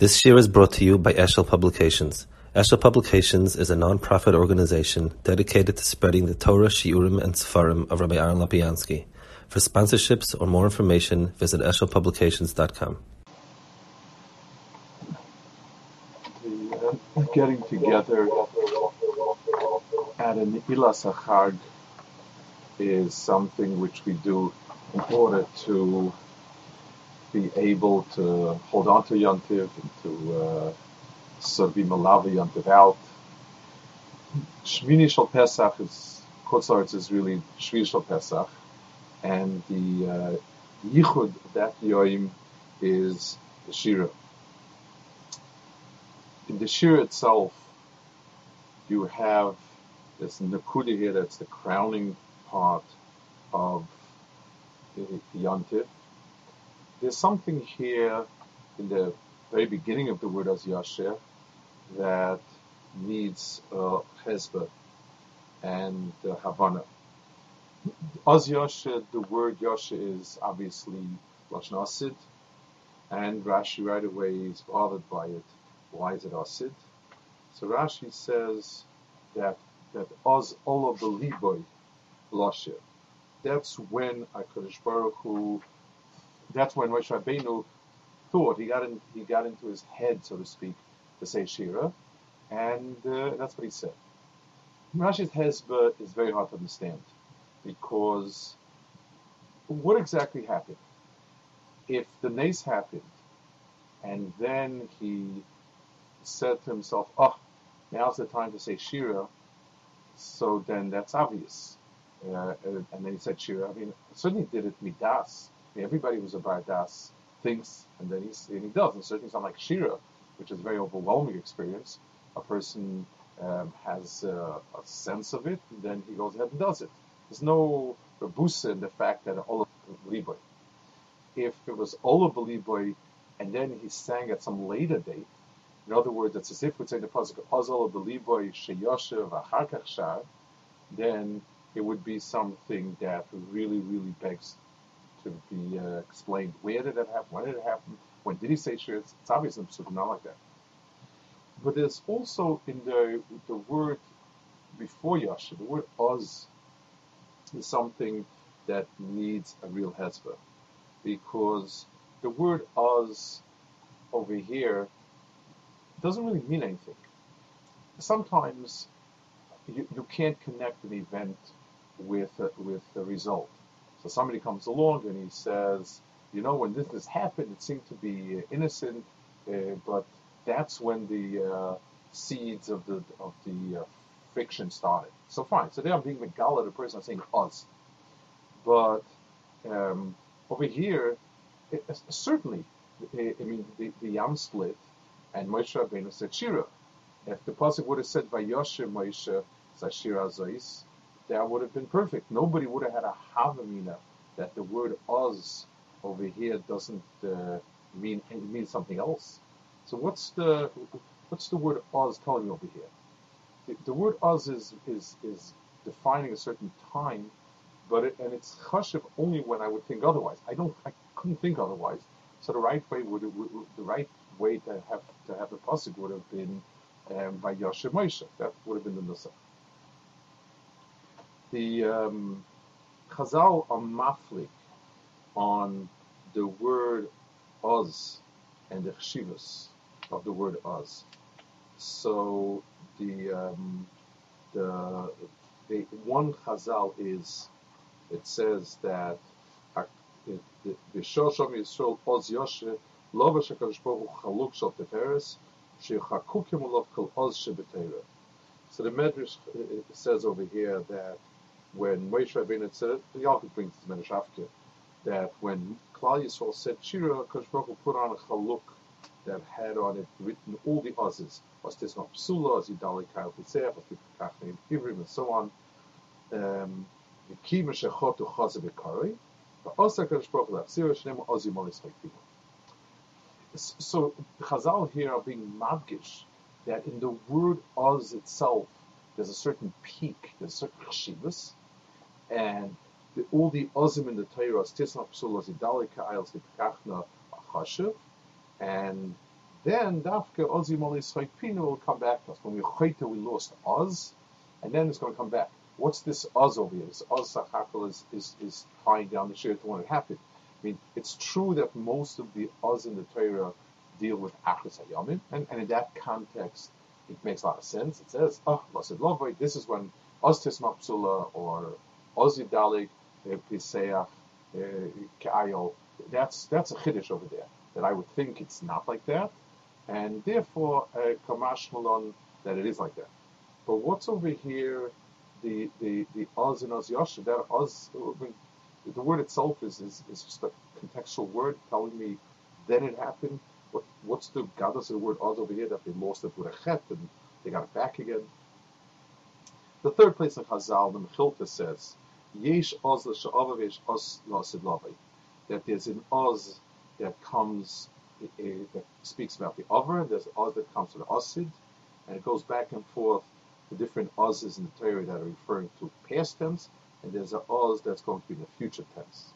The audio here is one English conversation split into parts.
This year is brought to you by Eshel Publications. Eshel Publications is a non-profit organization dedicated to spreading the Torah, Shiurim, and Sefarim of Rabbi Aaron Lopiansky. For sponsorships or more information, visit eshelpublications.com. The uh, getting together at Neilas HaChag is something which we do in order to be able to hold on to Yontiv and to uh, sort of be Malavi Yontiv out. Shmini Shal Pesach is, Kutzarts is really Shmini Shal Pesach, and the uh, Yichud of that Yoim is the Shira. In the Shira itself, you have this Nakuda here that's the crowning part of the, the Yontiv there's something here in the very beginning of the word as Yasher that needs uh, and uh, Havana. Az Yasher, the word Yasher is obviously Lashon Asid, and Rashi right away is bothered by it. Why is it Asid? So Rashi says that that Oz Ola Beliboy Lasher. That's when HaKadosh Baruch Hu that's when Moshe Rabbeinu thought he got in, he got into his head, so to speak, to say Shira, and uh, that's what he said. Rashi's Hezbollah is very hard to understand because what exactly happened? If the nace happened, and then he said to himself, "Oh, now's the time to say Shira," so then that's obvious. Uh, and then he said Shira. I mean, certainly did it midas everybody who's a Bardas thinks, and then he's, and he does. And certainly, something like Shira, which is a very overwhelming experience, a person um, has uh, a sense of it, and then he goes ahead and does it. There's no rebusa in the fact that Ola Beliboy. If it was Ola Beliboy, and then he sang at some later date, in other words, it's as if we say the pasuk Ola Beliboy Sheyoshev Acharkach then it would be something that really, really begs to be uh, explained. Where did it happen? When did it happen? When did he say sure? It's, obviously not like that. But there's also in the the word before Yasha, the word Oz is something that needs a real hezbollah because the word Oz over here doesn't really mean anything. Sometimes you, you can't connect an event with a, with the result. So somebody comes along and he says, you know, when this has happened, it seemed to be innocent, uh, but that's when the uh, seeds of the of the uh, fiction started. So fine. So there I'm being Megala, the person I'm saying us. But um, over here, it, certainly, I mean, the, the Yam split, and Moshe Rabbeinu said Shira. If the pasuk would have said Vayosher Moshe Sashira Zois, that would have been perfect. Nobody would have had a havamina that the word Oz over here doesn't uh, mean it means something else. So what's the what's the word Oz telling you over here? The, the word Oz is is is defining a certain time, but it, and it's chashiv only when I would think otherwise. I don't I couldn't think otherwise. So the right way would, would, would the right way to have to have the pasuk would have been um, by Yoshe Moshe. That would have been the nusach the um, Chazal are maflik on the word Oz and the chshivas of the word Oz. So the um, the, the one Chazal is it says that the Shosham Yisrael Oz Yoshe Lo v'shakadosh baruch chaluk shal teferes shechakukim olav kol Oz shebetera. So the Medrash uh, says over here that when Moshe Rabbeinu said the Yaakov brings this Medrash that when Klal Yisrael said Shira, Kosh put on a chaluk that had on it written all the was this not Psula, Yidali Kail Pitzeh, was Kachne Ivrim, and so on. Um, Ki Meshechotu Chaze Bekari, but also Kosh Baruch Shnei Ozi Moris So Chazal here are being madgish that in the word Oz itself, there's a certain peak, there's a certain chshivas, and the, all the ozim in the Torah, stisna psulas idalika ayels lipkachna chashiv, and Then Dafka Ozi Molis Pinu will come back to us. When we Chayta, we lost Oz, and then it's going to come back. What's this Oz over here? This Oz Sachakal is, is, is tying down the shir to when it happened. I mean, it's true that most of the Oz in the Torah deal with Achris Hayamim, and, and in that context, it makes a lot of sense. It says, ah, oh, Lasid Lovay, this is when Oz Tisma Psula or Oz Yidalik, uh, Piseach, uh, that's, that's a Chiddush over there. That I would think it's not like that, and therefore, Kamash Malon, that it is like that. But what's over here, the the the Oz and Oz Yosha, that Oz, I mean, the word itself is, is, is just a contextual word telling me then it happened. What what's the of the word Oz over here that they lost it with a and they got it back again? The third place in Chazal, the Mechilta says, Yesh Oz Oz. That there's an Oz that comes, uh, that speaks about the Over, there's an Oz that comes to the Osid, and it goes back and forth the different Oz's in the Torah that are referring to past tense, and there's an Oz that's going to be in the future tense.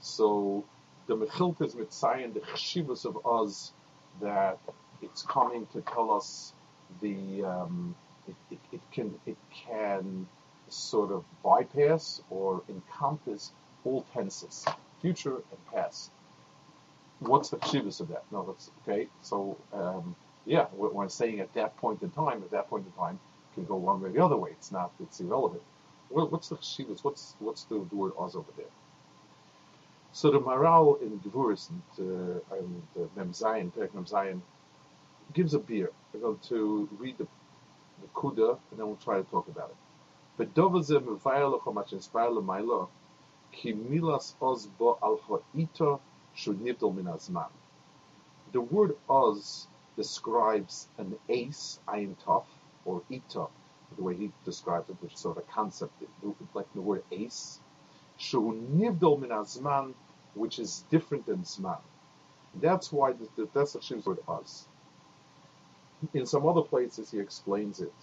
So the Mechilta is Mitzayin, the Chshivas of Oz, that it's coming to tell us the um, it, it, it, can it can sort of bypass or encompass all tenses, future and past. What's the chivas of that? No, that's okay. So um, yeah, when saying at that point in time, at that point in time, can go one way or the other way. It's not, it's irrelevant. what's the chshivas? What's what's the, word oz over there? So the Maharal in Gevuris and, uh, and uh, Mem Zayin, Perek Mem Zayin, gives a beer. We're going to read the, the Kuda, and then we'll try to talk about it. Ki Milas Oz Bo Min. The word Oz describes an ace, Ayin Tov, or ita, the way he describes it, which is sort of a concept, like the word ace, shu nivdol min azman, which is different than zman. That's why the, the, that's the word us. In some other places, he explains it,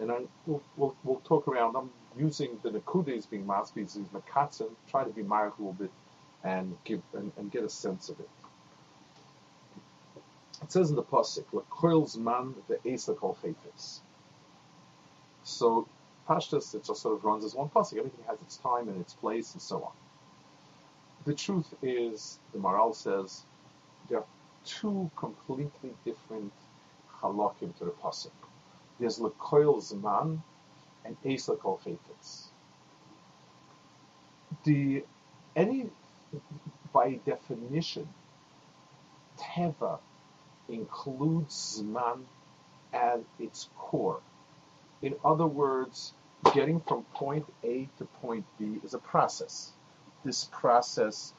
and I, we'll, we'll, we'll, talk around. I'm using the nakudas being maspis, these makatzim, try to be mark a little bit, and give and, and get a sense of it. It says in the pasuk, "Lekoil's man the esa kol chayfetz." So Pashtas, it just sort of runs as one pasuk. Everything has its time and its place, and so on. The truth is, the Maharal says, there are two completely different halakim to the pasuk. There's lekoil zman and esa kol chayfetz. The any by definition, teva includes Zman at its core. In other words, getting from point A to point B is a process. This process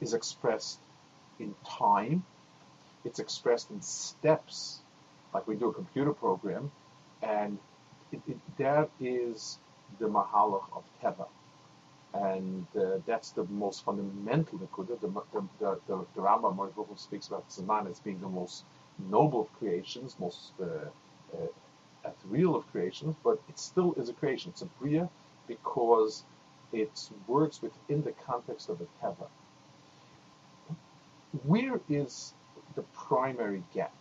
is expressed in time, it's expressed in steps, like we do a computer program, and it, it, that is the mahalach of Teva and uh, that's the most fundamental Nakuda. The, the, the, the, the Rambam speaks about Zaman as being the most noble of creations, most uh, uh, ethereal of creations, but it still is a creation. It's a Bria because it works within the context of the Teva. Where is the primary gap?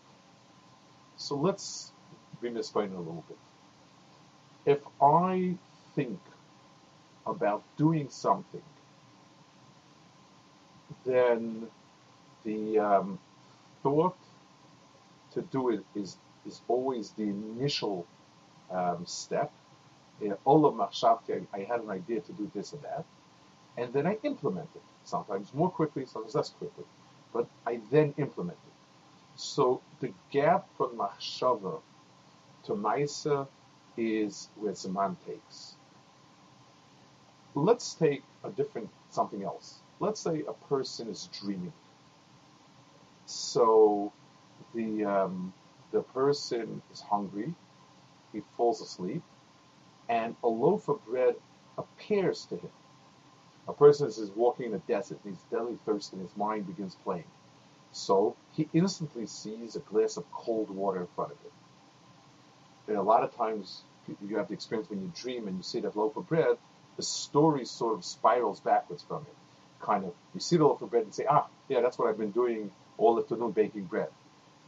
So let's be misplain a little bit. If I think about doing something, then the um, thought to do it is is always the initial um, step. All of machshavti, I had an idea to do this or that, and then I implement it. Sometimes more quickly, sometimes less quickly, but I then implement it. So the gap from machshava to maisa is where zaman takes let's take a different something else. Let's say a person is dreaming. So the um, the person is hungry, he falls asleep, and a loaf of bread appears to him. A person is walking in a desert, and he's deadly thirsty, and his mind begins playing. So he instantly sees a glass of cold water in front of him. And a lot of times you have the experience when you dream and you see that loaf of bread, the story sort of spirals backwards from it. Kind of, you see the loaf of bread and say, ah, yeah, that's what I've been doing all afternoon, baking bread.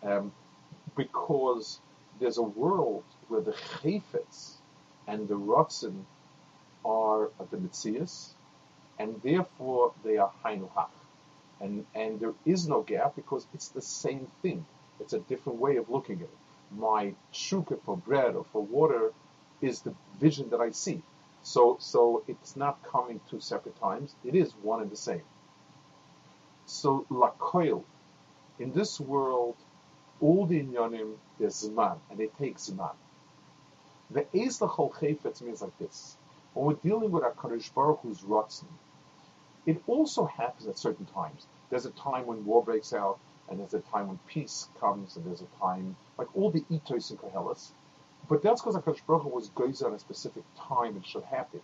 um, because there's a world where the chayfetz and the rotzen are the mitzias, and therefore they are hainuhach. And, and there is no gap because it's the same thing. It's a different way of looking at it. My shuka for bread or for water is the vision that I see. So, so it's not coming two separate times. It is one and the same. So, lakoil, in this world, all the inyanim, there's zman, and it takes zman. The eis lachol chayfetz means like this. When we're dealing with our Kadosh Baruch Hu's rotzen, it also happens at certain times. There's a time when war breaks out, and there's a time when peace comes, and there's a time, like all the itos and kohelas. But that's because HaKadosh Baruch Hu was goes on a specific time it should happen.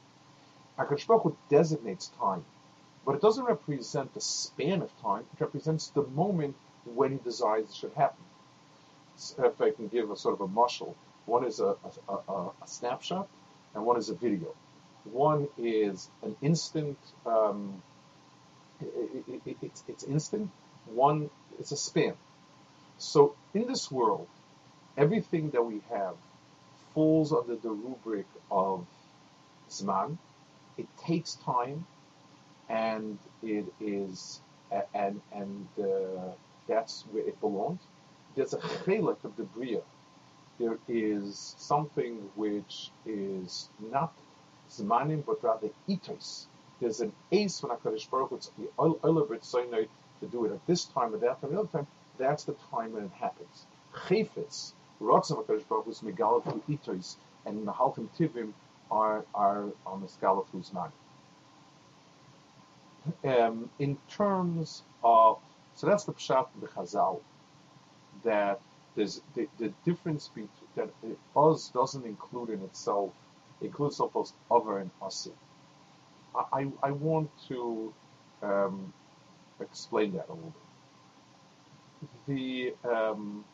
HaKadosh Baruch Hu designates time, but it doesn't represent the span of time, it represents the moment when he desires it should happen. So if I can give a sort of a muscle, one is a, a, a, a snapshot, and one is a video. One is an instant, um, it, it, it's, it's instant. One, it's a span. So in this world, everything that we have falls under the rubric of Zman. It takes time, and it is, and and uh, that's where it belongs. There's a chelik of the bria. There is something which is not zmanim, but rather itos. There's an ace when Hakadosh Baruch Hu the to do it at this time or that time, the other time. That's the time when it happens. Chayfetz, Ratzim Hakadosh Baruch Hu is megalef itos, and Mahaltim Tivim are are on the scale of Uzman. Um, in terms of so that's the pshat of the Chazal that there's the, the difference between that Oz doesn't include in itself includes both other and asi. I, I want to um, explain that a little bit. The um,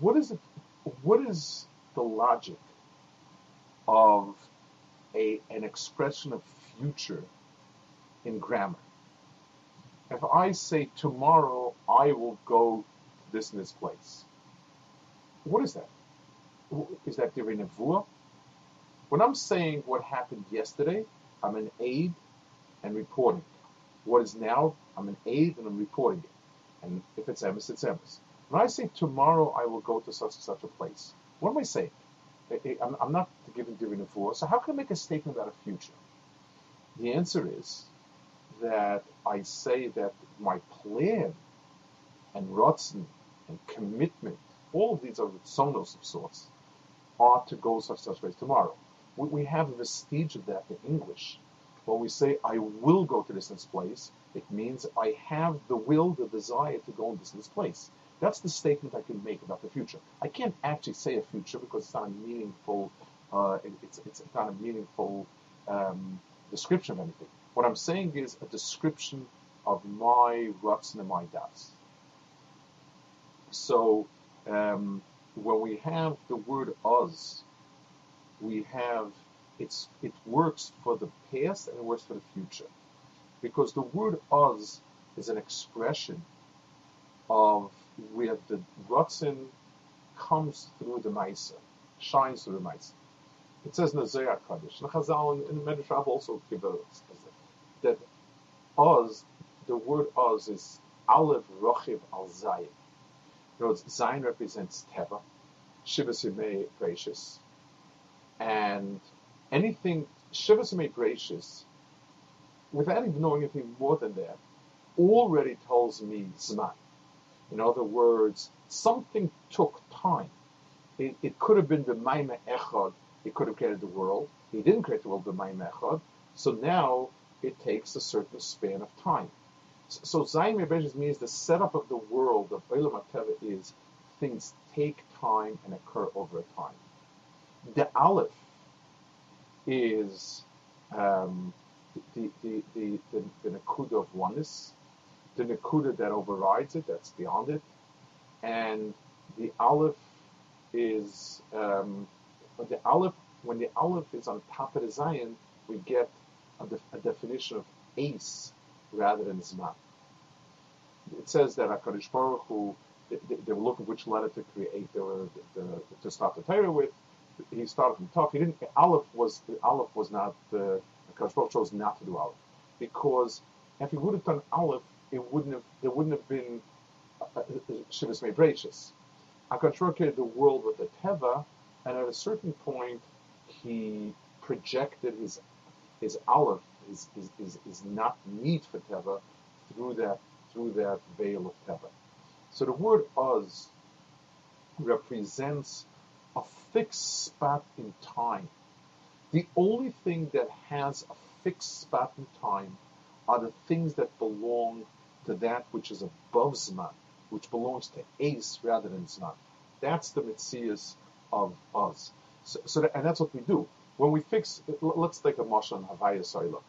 what is it? What is the logic of a an expression of future in grammar? If I say tomorrow I will go this and this place, what is that? Is that giving a? When I'm saying what happened yesterday, I'm an aid and reporting. What is now, I'm an aid and I'm reporting it. And if it's emes, it's emes. When I say tomorrow I will go to such and such a place, what am I saying? I'm, not giving giving a vua. So how can I make a statement about a future? The answer is that I say that my plan and rotzen and commitment, all of these are sonos of sorts, are to go such such place tomorrow. We, we have a vestige of that in English. When we say I will go to this this place, it means I have the will, the desire to go in this this place. That's the statement I can make about the future. I can't actually say a future because it's not a meaningful, uh, it's, it's not a meaningful um, description of anything. What I'm saying is a description of my ruts and my das. So um, when we have the word us, we have it's it works for the past and it works for the future, because the word us is an expression of where the rutzin comes through the Maisa, shines through the Maisa. It says in the Zohar Kaddish, and Chazal and Medrash also give a that Oz, the word Oz is Aleph Rochiv Al Zayin. In other words, Zayin represents Teva, Shivas Yimei gracious, and anything Shivas Yimei gracious, without even knowing anything more than that, already tells me Zman. In other words, something took time. It, it could have been the Maima Echad, it could have created the world. He didn't create the world the Maima Echad. So now it takes a certain span of time. So Zayin Rebbezus means the setup of the world of Olam is things take time and occur over time. The Aleph is um, the, the, the, the, the Nakuda of oneness, the Nakuda that overrides it, that's beyond it, and the Aleph is um, the Aleph. When the Aleph is on top of the Zayin, we get a, def- a definition of ace rather than zman. it says that Hakadosh Baruch Hu, they, they, were looking which letter to create, they were the, to start the Torah with. He started from Tov. He didn't. Aleph was Aleph was not. Uh, Hakadosh chose not to do Aleph because if he would have done Aleph, it wouldn't have. There wouldn't have been Shivas Mebrachis. Hakadosh Baruch created the world with the teva, and at a certain point, he projected his his Aleph, his, his, his, his not need for teva, through that through that veil of teva. So the word Uz represents fixed spot in time. The only thing that has a fixed spot in time are the things that belong to that which is above Zman, which belongs to Ace rather than Zman. That's the Mitzias of us. So, so that, and that's what we do. When we fix, let's take a Moshe on Havaya Soila.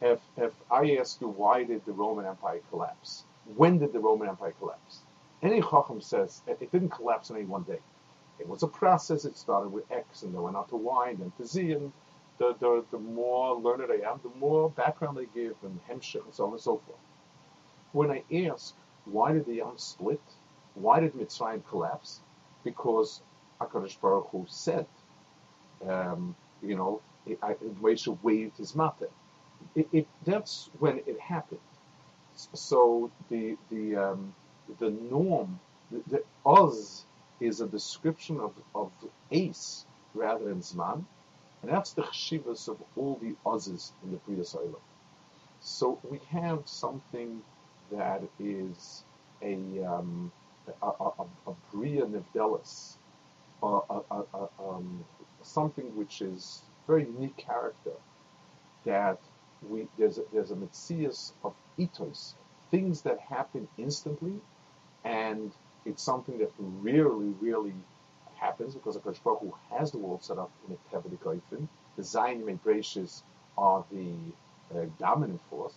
If, if I ask you why did the Roman Empire collapse? When did the Roman Empire collapse? Any Chacham says it didn't collapse in any one day. It was a process. It started with X and then went on to Y and then to Z. And the, the, the more learned I am, the more background I give and Hemshech and so on and so forth. When I ask, why did the Yam split? Why did Mitzrayim collapse? Because HaKadosh Baruch Hu said, um, you know, Moshe waved his mate it, it, that's when it happened. So the the um, the norm, the, the Oz is a description of of Ace rather than Zman, and that's the chshivas of all the Ozes in the Bria So we have something that is a um, a, a, a Bria um, something which is very unique character that we there's a, there's a mitzias of itos, things that happen instantly, and it's something that rarely, really happens because the Baruch Hu has the world set up in a Tevedi Goifin. The Zion Mebrachis are the uh, dominant force,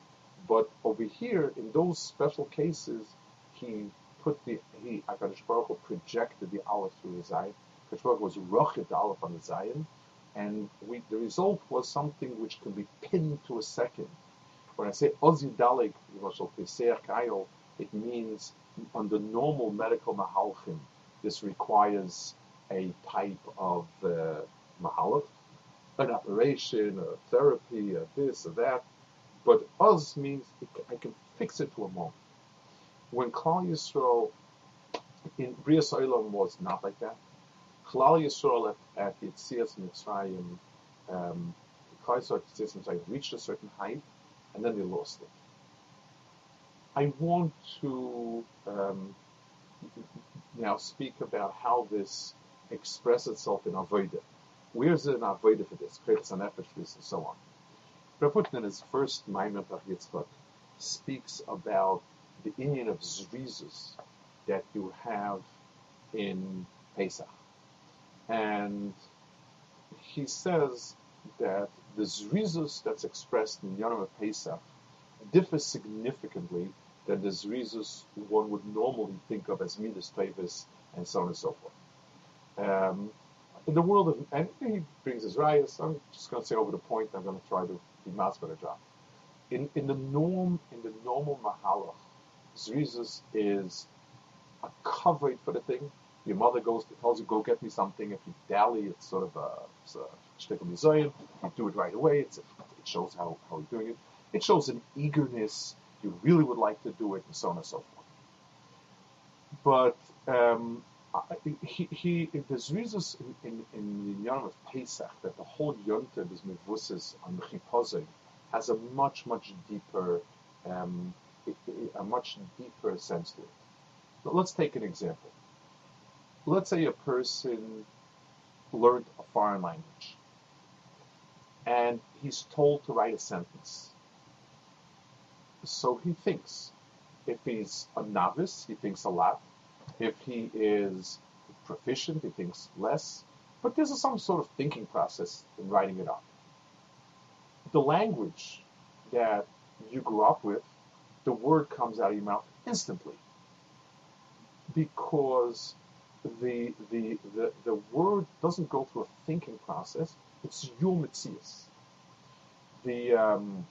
but over here, in those special cases, he put the he Hakadosh Baruch Hu projected the Aleph through the Zayin. Hakadosh Baruch Hu was rochit the Aleph on the Zayin, and we, the result was something which can be pinned to a second. When I say Ozi ozidalig, it means under normal medical mahalchim, this requires a type of uh, an operation, a therapy, a this, or that. But oz means it, I can fix it to a moment. When Klal Yisrael in Bria Olam was not like that, Klal Yisrael at, at Yitzias Mitzrayim, um, Klal Yisrael at Yitzias Mitzrayim reached a certain height, and then they lost it. I want to um, now speak about how this expresses itself in Avodah. Where's it in Avodah for this? Kreitz HaNefesh for this, and so on. Rav in his first Maimon Yitzchak speaks about the Indian of Zrizus that you have in Pesach. And he says that the zrizus that's expressed in Yom Pesach differs significantly than the zrizus one would normally think of as midas tavis and so on and so forth. Um, in the world of, and he brings his rayas, I'm just going to say over the point, I'm going to try to be masber job. In, in the norm, in the normal mahalach, zrizus is a cover for the thing, your mother goes tells you go get me something. If you dally, it's sort of a, it's a shtickle museum. You do it right away. It's it shows how, how you're doing it. It shows an eagerness. You really would like to do it, and so on and so forth. But um, he, he there's reasons in, in, in the Yom of Pesach that the whole Yontiv is mevusses on Chipozim has a much much deeper um, a much deeper sense to it. But let's take an example let's say a person learned a foreign language and he's told to write a sentence. So he thinks. If he's a novice, he thinks a lot. If he is proficient, he thinks less. But there's some sort of thinking process in writing it up. The language that you grew up with, the word comes out of your mouth instantly because the, the, the, the word doesn't go through a thinking process, it's your. The, um,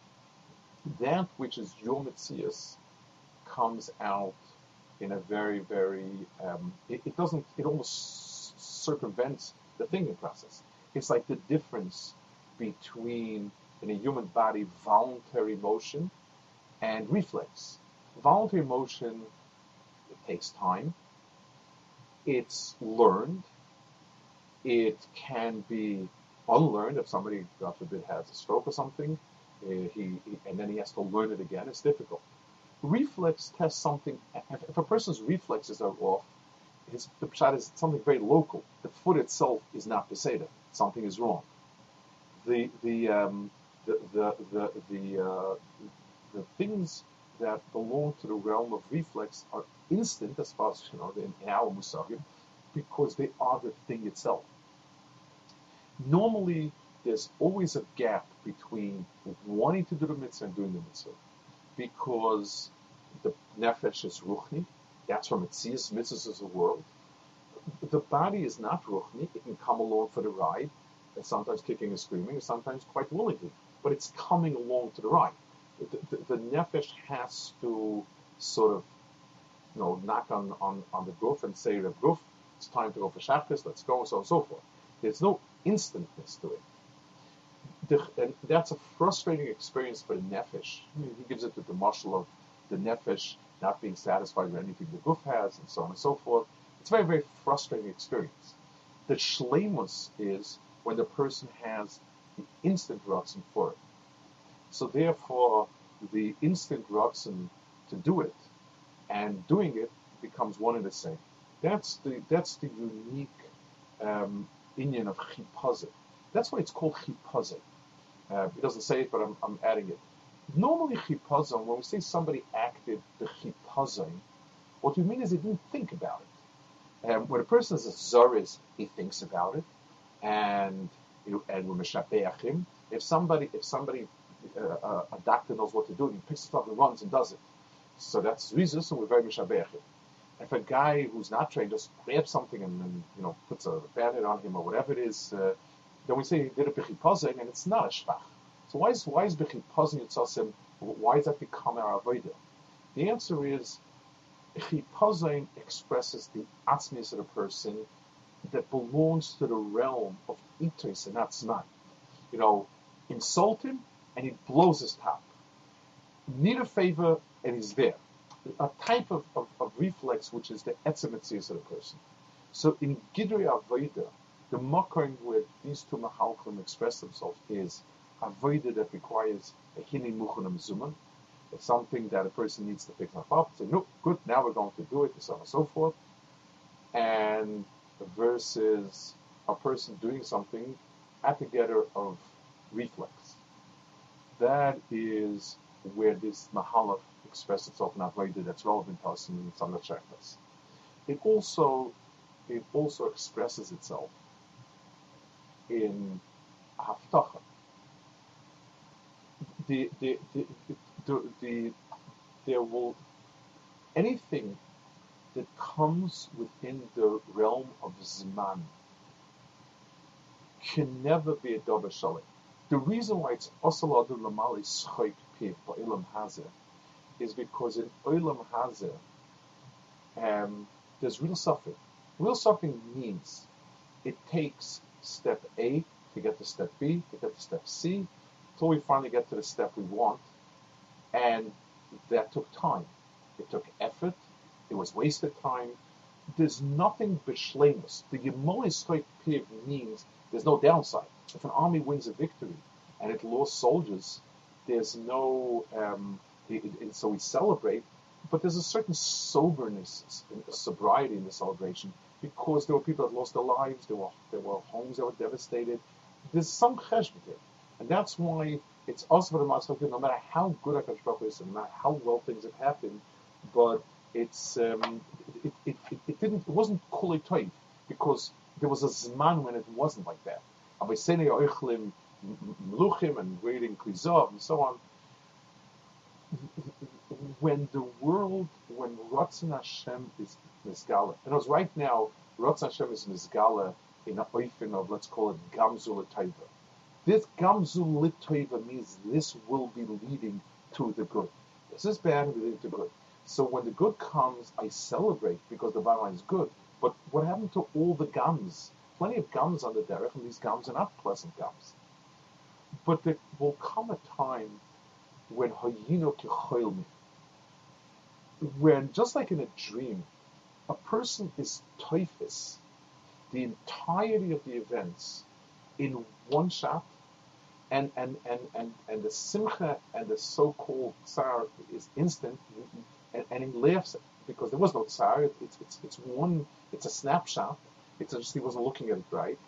that which is your mitzias comes out in a very, very, um, it, it doesn't, it almost circumvents the thinking process. It's like the difference between in a human body voluntary motion and reflex. Voluntary motion it takes time. It's learned. It can be unlearned if somebody, God forbid, has a stroke or something. He, he, and then he has to learn it again. It's difficult. Reflex tests something. If, a person's reflexes are off, his the pshat is something very local. The foot itself is not peseda. Something is wrong. The the um, the the the the, uh, the things that belong to the realm of reflex are instant as far as you know in, in our musagim, because they are the thing itself. Normally, there's always a gap between wanting to do the mitzvah and doing the mitzvah, because the nefesh is ruchni, that's from Mitzias, mitzvahs is the world. The body is not ruchni, it can come along for the ride, and sometimes kicking and screaming, and sometimes quite willingly, but it's coming along to the ride. The, the, the nefesh has to sort of, you know, knock on, on, on the goof and say, Reb goof, it's time to go for Shabbos, let's go, so on and so forth. There's no instantness to it. And that's a frustrating experience for the nefesh. He gives it to the marshal of the nefesh not being satisfied with anything the goof has, and so on and so forth. It's a very, very frustrating experience. The shlemus is when the person has the instant rutzen for it. So therefore, the instant rutzen to do it and doing it becomes one and the same. That's the that's the unique um, Indian of chipazit. That's why it's called chipazit. Uh, it doesn't say it, but I'm, I'm adding it. Normally, chipazon, when we say somebody acted the chipazon, what we mean is they didn't think about it. Um, when a person is a he thinks about it, and and him. If somebody, if somebody, uh, uh, a doctor knows what to do, he picks it up and runs and does it. So that's reason, and we're very mishabeh him. If a guy who's not trained just grabs something and then you know puts a bandit on him or whatever it is, uh, then we say he did a bechipazon, and it's not a shpach. So why is why is bechipazon yitzasim? Why does that become our avodah? The answer is chipazon expresses the atzmius of the person that belongs to the realm of itres and not zman. You know, insult him and he blows his top. Need a favor and he's there. A type of, of, of reflex which is the etzemetzias of the person. So in Gidri Avodah, the makom where these two mahalchim express themselves is avodah that requires a hini muchanim zuman. It's something that a person needs to pick up, say, no, good, now we're going to do it, and so on and so forth. And versus a person doing something at the getter of reflex. That is where this mahalach expresses itself in avodah that's relevant to us in some chakras. It also it also expresses itself in haftacha the, the, the, the, the, there will anything that comes within the realm of Zman can never be a Dober Shalit. The reason why it's Osal Adu Lamali Schoik Piv Ba'ilam Hazeh is because in Olam Hazeh um, there's real suffering. Real suffering means it takes step A to get to step B, to get to step C, until we finally get to the step we want. And that took time. It took effort. It was wasted time. There's nothing b'shlemus. The Yemonis Piv means there's no downside. If an army wins a victory and it lost soldiers, there's no, um, it, so we celebrate, but there's a certain soberness, a sobriety in the celebration because there were people that lost their lives, there were, there were homes that were devastated. There's some cheshbon there. And that's why it's also for the Matzah, no matter how good HaKadosh Baruch is, matter how well things have happened, but it's, um, it, it, it, it, didn't, it wasn't kuli toiv, because there was a zman when it wasn't like that. Abaysenei oichlim meluchim and reading krizov and so on. When the world, when Ratzon Hashem is And as right now, Ratzon Hashem is Mizgala in a oifen of, let's call it Gamzul Taiva this gamzul litoiva means this will be leading to the good. This is bad, leading to good. So when the good comes, I celebrate because the bottom is good. But what happened to all the gums? Plenty of gums on the derech, and these gums are not pleasant gums. But there will come a time when hayino kichoilmi, when just like in a dream, a person is typhus, the entirety of the events in one shot, and and and and, and the simcha and the so-called tsar is instant, and, and he laughs because there was no tsar. It's it's it's one. It's a snapshot. It's just he wasn't looking at it right.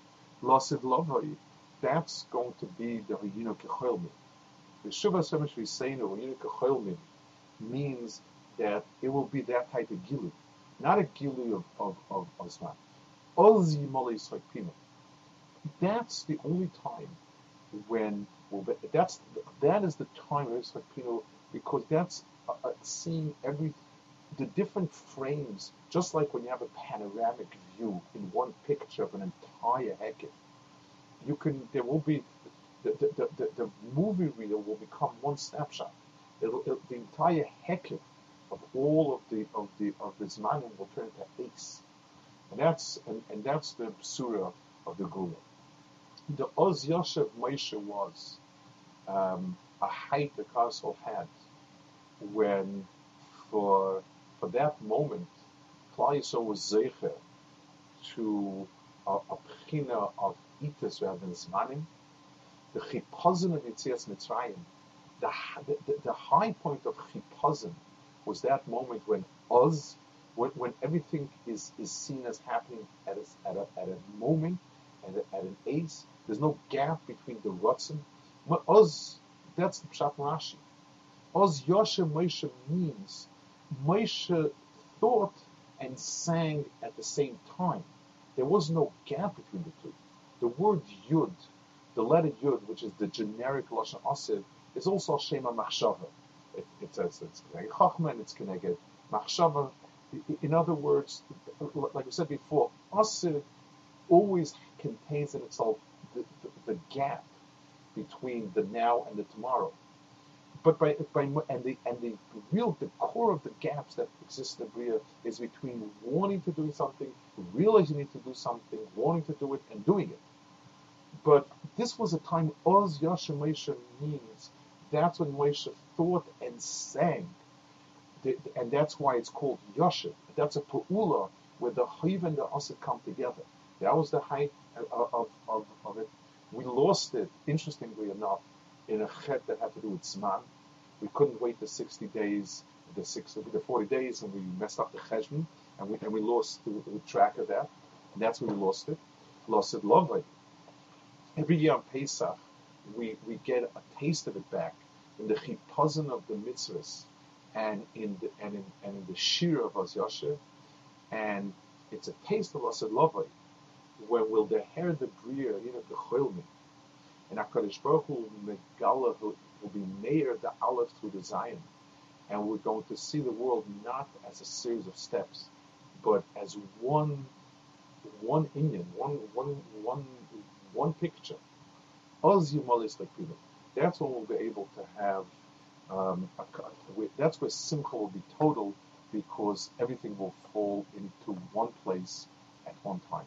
Lasid lovai. That's going to be the hayinu kecholmi. The shuva semesh hayinu kecholmi means that it will be that type of gilu, not a gilu of of of, of sman. Ozi That's the only time when well, that's that is the time of Pino because that's uh, uh, seeing every the different frames, just like when you have a panoramic view in one picture of an entire heket. You can there will be the, the, the, the movie reel will become one snapshot. It'll, it'll, the entire heket of all of the of the of the zmanim will turn into ace, and that's and, and that's the surah of the Gula. The Oz Yosef Moshe was um, a height the castle had when for for that moment Yisrael was zeicher to a, a pchina of itis rather than zmanim, the chipazon of Yitzias Mitzrayim, the, the, the high point of chipazon was that moment when Oz, when, when everything is, is seen as happening at a, at a, at a moment, at, a, at an ace, there's no gap between the Ratzin. Oz, that's the Pshat Rashi. Oz Yoshe Moshe means Moshe thought and sang at the same time. There was no gap between the two. The word Yud, the letter Yud, which is the generic Lashon Asiv, is also Shema Machshava. It, it says it's Keneged Chachma and it's Keneged Machshava. In other words, like I said before, Asiv always contains in itself the, the, the gap between the now and the tomorrow. But by, by and the and the real the core of the gaps that exist in the Bria is between wanting to do something, realizing you need to do something, wanting to do it, and doing it. But this was a time Oz Yasha means that's when Moshe thought and sang. And that's why it's called Yasha. That's a Pa'ula where the Hayiv and the Asid come together. That was the height of, of, of it. We lost it, interestingly enough, in a chet that had to do with Zman. We couldn't wait the 60 days, the, six, the 40 days, and we messed up the cheshbon, and we, and we lost the, the track of that. And that's where we lost it. Lost it lovely. Every year on Pesach, we, we get a taste of it back in the chipazon of the mitzvahs and in the, and in, and in the shir of Az and it's a taste of Asad Lovay when will the hair the bria, you know, the choilmi. And HaKadosh Baruch Hu Megala will, will be mayor the Aleph through the Zayin. And we're going to see the world not as a series of steps, but as one one Indian, one one one one picture. Oz Yumalis That's when we'll be able to have. Um, a, that's where Simcha will be total because everything will fall into one place at one time.